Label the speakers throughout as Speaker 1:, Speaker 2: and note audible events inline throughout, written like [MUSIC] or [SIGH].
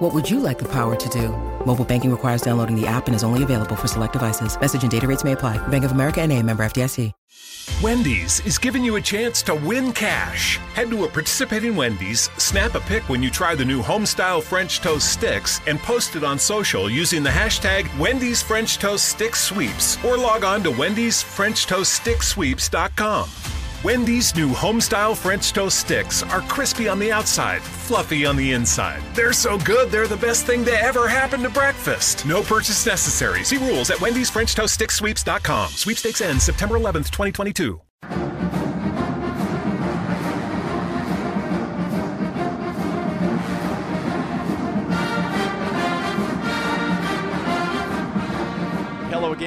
Speaker 1: What would you like the power to do? Mobile banking requires downloading the app and is only available for select devices. Message and data rates may apply. Bank of America and a member FDIC.
Speaker 2: Wendy's is giving you a chance to win cash. Head to a participating Wendy's, snap a pic when you try the new homestyle French toast sticks, and post it on social using the hashtag Wendy's French Toast Stick Sweeps, or log on to Wendy'sFrenchToastStickSweeps.com. Wendy's new homestyle French toast sticks are crispy on the outside, fluffy on the inside. They're so good, they're the best thing to ever happen to breakfast. No purchase necessary. See rules at Wendy's French Toast Stick Sweeps.com. Sweepstakes ends September 11th, 2022.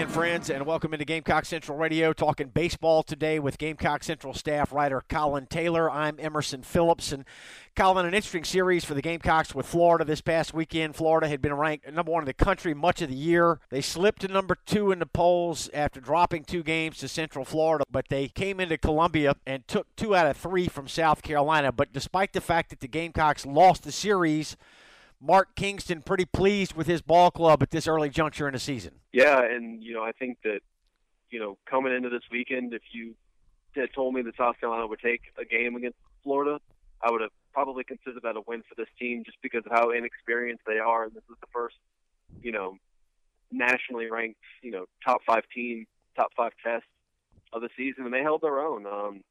Speaker 3: Again, friends, and welcome into Gamecock Central Radio. Talking baseball today with Gamecock Central staff writer Colin Taylor. I'm Emerson Phillips, and Colin, an interesting series for the Gamecocks with Florida this past weekend. Florida had been ranked number one in the country much of the year. They slipped to number two in the polls after dropping two games to Central Florida, but they came into Columbia and took two out of three from South Carolina. But despite the fact that the Gamecocks lost the series, Mark Kingston pretty pleased with his ball club at this early juncture in the season.
Speaker 4: Yeah, and you know I think that you know coming into this weekend, if you had told me that South Carolina would take a game against Florida, I would have probably considered that a win for this team just because of how inexperienced they are, and this is the first you know nationally ranked you know top five team, top five test of the season, and they held their own. Um,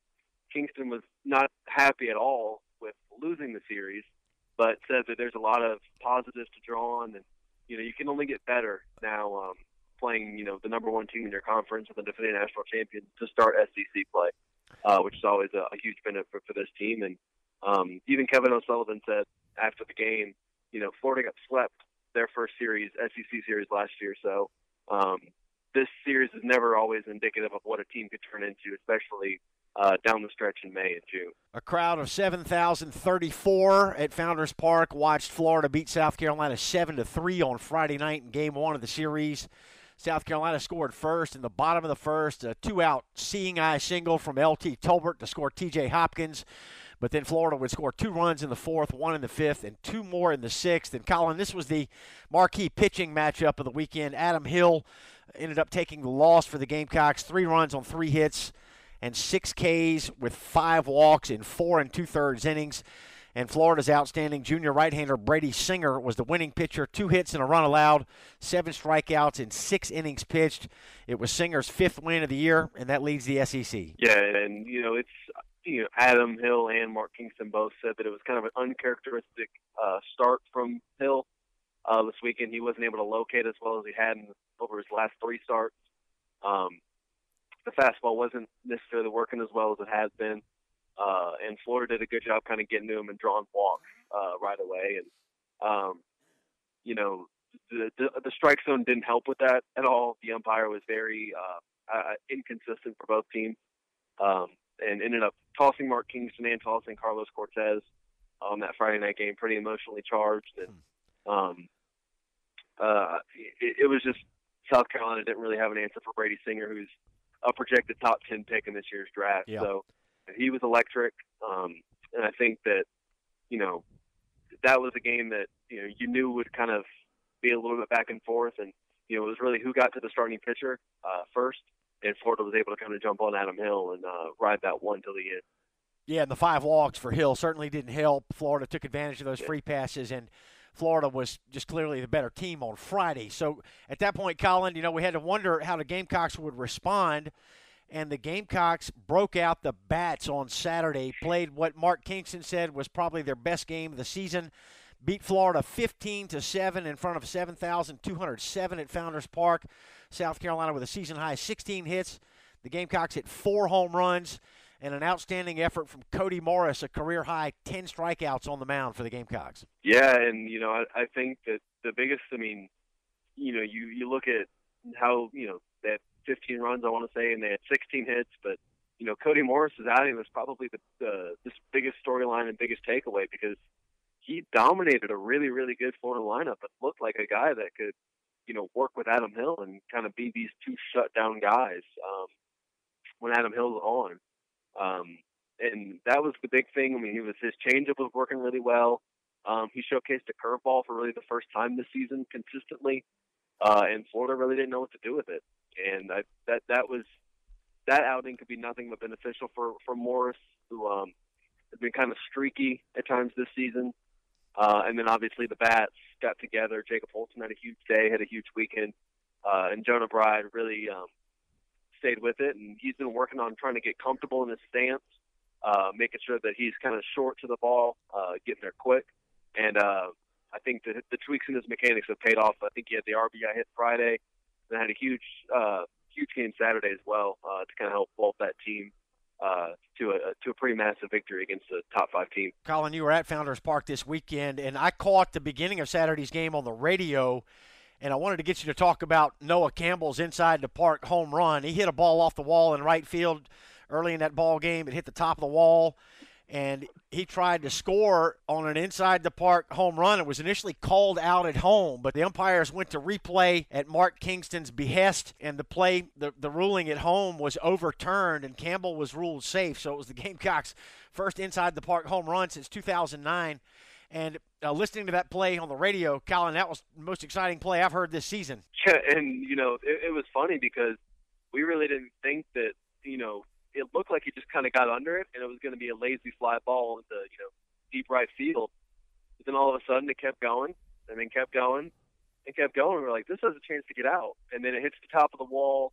Speaker 4: Kingston was not happy at all with losing the series but says that there's a lot of positives to draw on, and you know you can only get better now um, playing you know the number one team in your conference and the defending national champion to start SEC play, uh, which is always a, a huge benefit for, for this team. And um, even Kevin O'Sullivan said after the game, you know Florida got swept their first series SEC series last year, so um, this series is never always indicative of what a team could turn into, especially uh, down the stretch in May and June.
Speaker 3: A crowd of 7,034 at Founders Park watched Florida beat South Carolina 7 to 3 on Friday night in game one of the series. South Carolina scored first in the bottom of the first, a two out seeing eye single from LT Tolbert to score TJ Hopkins. But then Florida would score two runs in the fourth, one in the fifth, and two more in the sixth. And Colin, this was the marquee pitching matchup of the weekend. Adam Hill ended up taking the loss for the Gamecocks, three runs on three hits and six Ks with five walks in four and two thirds innings. And Florida's outstanding junior right hander Brady Singer was the winning pitcher, two hits and a run allowed, seven strikeouts in six innings pitched. It was Singer's fifth win of the year, and that leads the SEC.
Speaker 4: Yeah, and, you know, it's, you know, Adam Hill and Mark Kingston both said that it was kind of an uncharacteristic uh, start from Hill. Uh, this weekend, he wasn't able to locate as well as he had in, over his last three starts. Um, the fastball wasn't necessarily working as well as it has been. Uh, and Florida did a good job kind of getting to him and drawing walks uh, right away. And, um, you know, the, the, the strike zone didn't help with that at all. The umpire was very uh, uh, inconsistent for both teams um, and ended up tossing Mark Kingston and tossing Carlos Cortes on that Friday night game, pretty emotionally charged. And um, uh, it, it was just South Carolina didn't really have an answer for Brady Singer, who's a projected top 10 pick in this year's draft.
Speaker 3: Yeah.
Speaker 4: So he was electric. Um, and I think that, you know, that was a game that, you know, you knew would kind of be a little bit back and forth. And, you know, it was really who got to the starting pitcher uh, first. And Florida was able to kind of jump on Adam Hill and uh, ride that one till the end.
Speaker 3: Yeah, and the five walks for Hill certainly didn't help. Florida took advantage of those
Speaker 4: Yeah.
Speaker 3: free passes, and Florida was just clearly the better team on Friday. So at that point, Colin, you know, we had to wonder how the Gamecocks would respond. And the Gamecocks broke out the bats on Saturday, played what Mark Kingston said was probably their best game of the season. Beat Florida 15 to 7 in front of 7,207 at Founders Park. South Carolina with a season high 16 hits. The Gamecocks hit four home runs and an outstanding effort from Cody Morris, a career high 10 strikeouts on the mound for the Gamecocks.
Speaker 4: Yeah, and you know, I, I think that the biggest, I mean, you know, you you look at how you know that 15 runs, I want to say, and they had 16 hits. But you know, Cody Morris's outing was probably the, the biggest storyline and biggest takeaway because he dominated a really, really good Florida lineup, but looked like a guy that could, you know, work with Adam Hill and kind of be these two shutdown guys um, when Adam Hill's on. Um, and that was the big thing. I mean, he was his changeup was working really well. Um, he showcased a curveball for really the first time this season consistently, uh, and Florida really didn't know what to do with it. And I, that that was that outing could be nothing but beneficial for for Morris, who um, has been kind of streaky at times this season. Uh, and then obviously the bats got together. Jacob Holton had a huge day, had a huge weekend, uh, and Jonah Bride really um, stayed with it. And he's been working on trying to get comfortable in his stance, uh, making sure that he's kind of short to the ball, uh, getting there quick. And uh, I think the, the tweaks in his mechanics have paid off. I think he had the RBI hit Friday, and had a huge, uh, huge game Saturday as well uh, to kind of help vault that team uh, to a to a pretty massive victory against a top five team.
Speaker 3: Colin, you were at Founders Park this weekend, and I caught the beginning of Saturday's game on the radio. And I wanted to get you to talk about Noah Campbell's inside the park home run. He hit a ball off the wall in right field early in that ball game. It hit the top of the wall and he tried to score on an inside the park home run. It was initially called out at home, but the umpires went to replay at Mark Kingston's behest, and the play, the, the ruling at home was overturned, and Campbell was ruled safe. So it was the [LAUGHS] Gamecocks' first inside the park home run since 2009. And uh, listening to that play on the radio, Colin, that was the most exciting play I've heard this season. [LAUGHS]
Speaker 4: Yeah, and you know, it, it was funny because we really didn't think that you know it looked like he just kind of got under it, and it was going to be a lazy fly ball into you know deep right field. But then all of a sudden it kept going, and then kept going, and kept going. And we're like, this has a chance to get out, and then it hits the top of the wall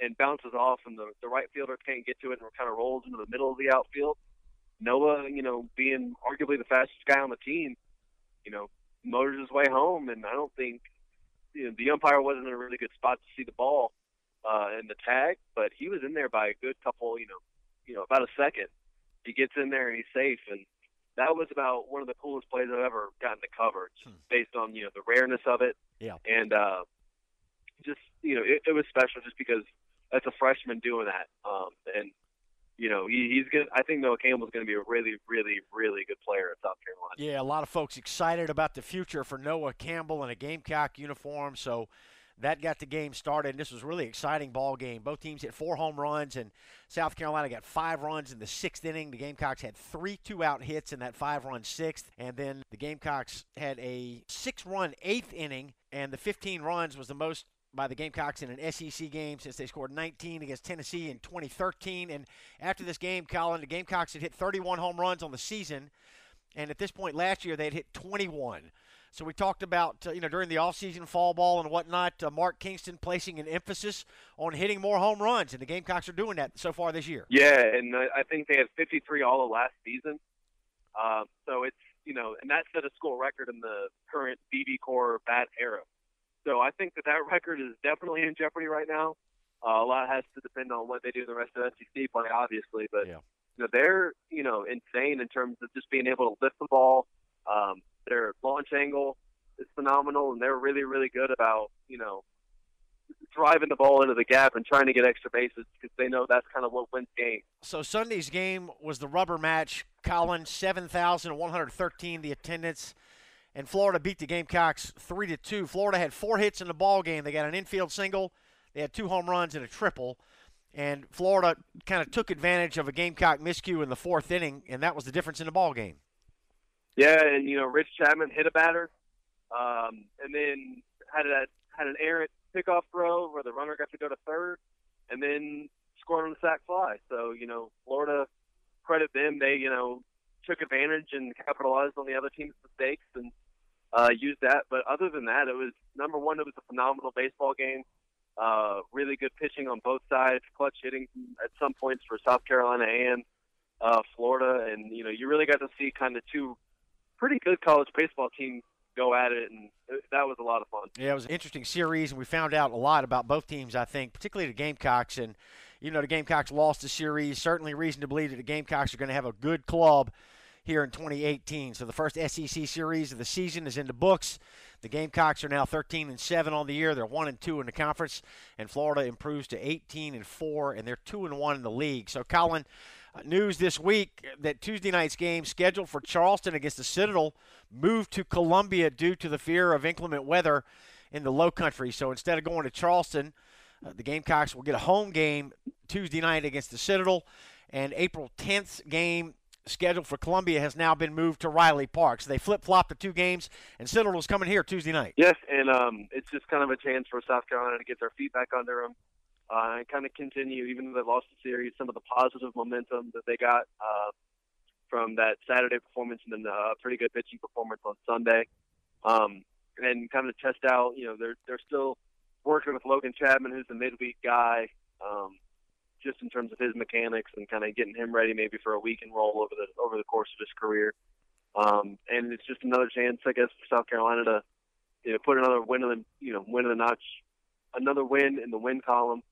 Speaker 4: and bounces off, and the the right fielder can't get to it, and it kind of rolls into the middle of the outfield. Noah, you know, being arguably the fastest guy on the team, you know, motors his way home, and I don't think you know the umpire wasn't in a really good spot to see the ball uh, in the tag, but he was in there by a good couple, you know, you know, about a second. He gets in there and he's safe, and that was about one of the coolest plays I've ever gotten to cover, hmm. based on you know the rareness of it.
Speaker 3: Yeah.
Speaker 4: And uh, just you know, it, it was special just because that's a freshman doing that, um, and you know, he, he's good. I think Noah Campbell's going to be a really, really, really good player at South Carolina.
Speaker 3: Yeah, a lot of folks excited about the future for Noah Campbell in a Gamecock uniform. So that got the game started. And this was really exciting ball game. Both teams hit four home runs, and South Carolina got five runs in the sixth inning. The Gamecocks had three two-out hits in that five-run sixth, and then the Gamecocks had a six-run eighth inning, and the 15 runs was the most by the Gamecocks in an SEC game since they scored 19 against Tennessee in 2013. And after this game, Colin, the Gamecocks had hit 31 home runs on the season, and at this point last year they had hit 21. So we talked about, uh, you know, during the offseason fall ball and whatnot, uh, Mark Kingston placing an emphasis on hitting more home runs, and the Gamecocks are doing that so far this year.
Speaker 4: Yeah, and I think they had 53 all of last season. Um, so it's, you know, and that set a school record in the current BB BBCOR bat era. So I think that that [LAUGHS] record is definitely in jeopardy right now. Uh, a lot has to depend on what they do in the rest of SEC play, obviously, but
Speaker 3: yeah.
Speaker 4: you know they're you know insane in terms of just being able to lift the ball, um, their launch angle is phenomenal, and they're really, really good about you know driving the ball into the gap and trying to get extra bases because they know that's kind of what wins games.
Speaker 3: So Sunday's game was the rubber match. Colin, seven thousand one hundred thirteen the attendance, and Florida beat the Gamecocks three to two. Florida had four hits in the ball game. They got an infield single. They had two home runs and a triple. And Florida kind of took advantage of a Gamecock miscue in the fourth inning, and that was the difference in the ball game.
Speaker 4: Yeah, and you know, Ridge Chapman hit a batter, um, and then had a had an errant pickoff throw where the runner got to go to third, and then scored on the sac fly. So you know, Florida credit them. They you know took advantage and capitalized on the other team's mistakes and uh, used that. But other than that, it was number one. It was a phenomenal baseball game. Uh, really good pitching on both sides, clutch hitting at some points for South Carolina and uh, Florida, and you know you really got to see kind of two pretty good college baseball team go at it, and that was a lot of fun.
Speaker 3: Yeah, it was an interesting series, and we found out a lot about both teams. I think, particularly the Gamecocks, and you know the Gamecocks lost the series. Certainly, reason to believe that the Gamecocks are going to have a good club here in 2018. So the first SEC series of the season is in the books. The Gamecocks are now 13 and 7 on the year. They're 1 and 2 in the conference, and Florida improves to 18 and 4, and they're 2 and 1 in the league. So, Colin, uh, news this week that Tuesday night's game scheduled for Charleston against the Citadel moved to Columbia due to the fear of inclement weather in the Low Country. So instead of going to Charleston, uh, the Gamecocks will get a home game Tuesday night against the Citadel, and April 10th game scheduled for Columbia has now been moved to Riley Park. So they flip flopped the two games, and Citadel's coming here Tuesday night.
Speaker 4: Yes, and um, it's just kind of a chance for South Carolina to get their feet back under them uh, and kind of continue, even though they lost the series, some of the positive momentum that they got uh, from that Saturday performance and then a pretty good pitching performance on Sunday. Um, and kind of test out, you know, they're, they're still working with Logan Chapman, who's the midweek guy. Um, just in terms of his mechanics and kind of getting him ready maybe for a weekend role over the over the course of his career. Um, and it's just another chance, I guess, for South Carolina to you know put another win in the you know win in the notch, another win in the win column,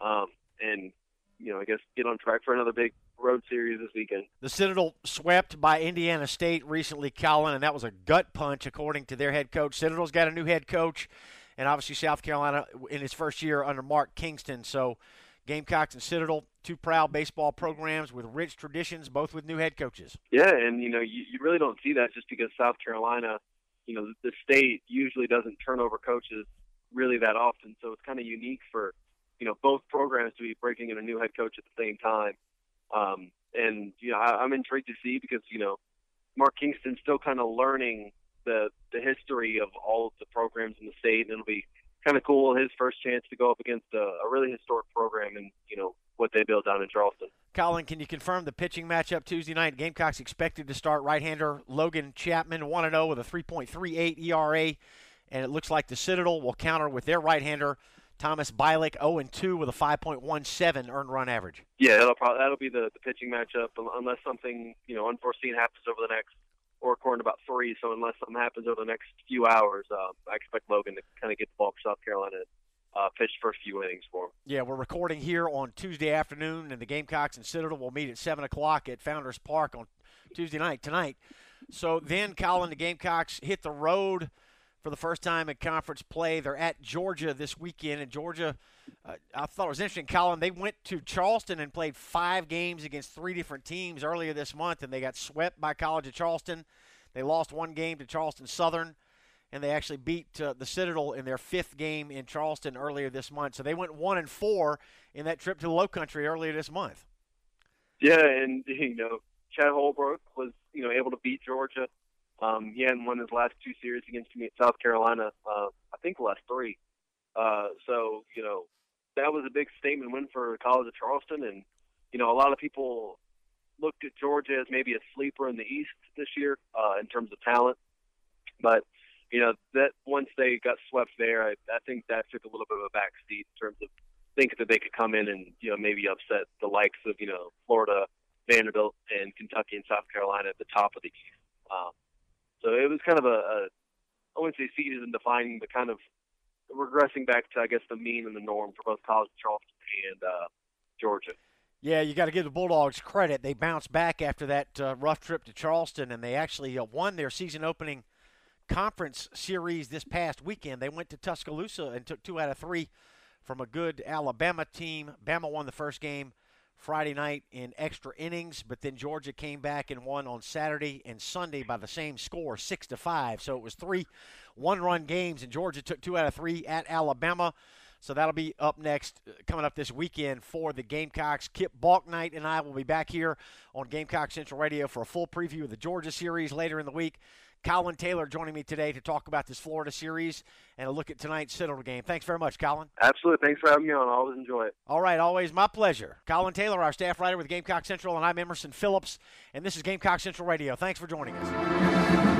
Speaker 4: um, and you know I guess get on track for another big road series this weekend.
Speaker 3: The Citadel swept by Indiana State recently, Colin, and that was a gut punch according to their head coach. Citadel's got a new head coach, and obviously South Carolina in his first year under Mark Kingston. So Gamecocks and Citadel, two proud baseball programs with rich traditions, both with new head coaches.
Speaker 4: Yeah, and you know you, you really don't see that just because South Carolina, you know, the state usually doesn't turn over coaches really that often, so it's kind of unique for you know both programs to be breaking in a new head coach at the same time. Um, and you know I, I'm intrigued to see because you know Mark Kingston's still kind of learning the the history of all of the programs in the state, and it'll be kind of cool. His first chance to go up against a, a really historic program and you know what they built down in Charleston.
Speaker 3: Colin, can you confirm the pitching matchup Tuesday night? Gamecocks expected to start right-hander Logan Chapman 1 0 with a 3.38 ERA, and it looks like the Citadel will counter with their right-hander Thomas Bielik 0 2 with a 5.17 earned run average.
Speaker 4: Yeah, that'll probably that'll be the, the pitching matchup unless something you know unforeseen happens over the next or according to about three. So unless something happens over the next few hours, uh, I expect Logan to kind of get the ball for South Carolina. Uh, pitch first few innings for him.
Speaker 3: Yeah, we're recording here on Tuesday afternoon, and the Gamecocks and Citadel will meet at seven o'clock at Founders Park on Tuesday night tonight. So then, Colin, the Gamecocks hit the road for the first time in conference play. They're at Georgia this weekend, and Georgia, uh, I thought it was interesting, Colin. They went to Charleston and played five games against three different teams earlier this month, and they got swept by College of Charleston. They lost one game to Charleston Southern, and they actually beat uh, the Citadel in their fifth game in Charleston earlier this month. So they went one and four in that trip to the Low Country earlier this month.
Speaker 4: Yeah, and [LAUGHS] you know Chad Holbrook was you know able to beat Georgia um, he hadn't won his last two series against me at South Carolina. Uh, I think the last three. Uh, so you know that was a big statement win for College of Charleston, and you know a lot of people looked at Georgia as maybe a sleeper in the East this year uh, in terms of talent. But you know that once they got swept there, I, I think that took a little bit of a back seat in terms of thinking that they could come in and you know maybe upset the likes of you know Florida, Vanderbilt, and Kentucky and South Carolina at the top of the East. Um, so it was kind of a, a I wouldn't say season defining, but kind of regressing back to I guess the mean and the norm for both College Charleston and uh, Georgia.
Speaker 3: Yeah, you got to give the Bulldogs credit. They bounced back after that uh, rough trip to Charleston, and they actually uh, won their season opening conference series this past weekend. They went to Tuscaloosa and took two out of three from a good Alabama team. Bama won the first game Friday night in extra innings, but then Georgia came back and won on Saturday and Sunday by the same score, six to five. So it was three one-run games, and Georgia took two out of three at Alabama. So that'll be up next, uh, coming up this weekend for the Gamecocks. Kip Balknight and I will be back here on Gamecock Central Radio for a full preview of the Georgia series later in the week. Colin Taylor joining me today to talk about this Florida series and a look at tonight's Citadel game. Thanks very much, Colin.
Speaker 4: Absolutely. Thanks for having me on. I always enjoy it.
Speaker 3: All right, always my pleasure. Colin Taylor, our staff writer with Gamecock Central, and I'm Emerson Phillips, and this is Gamecock Central Radio. Thanks for joining us.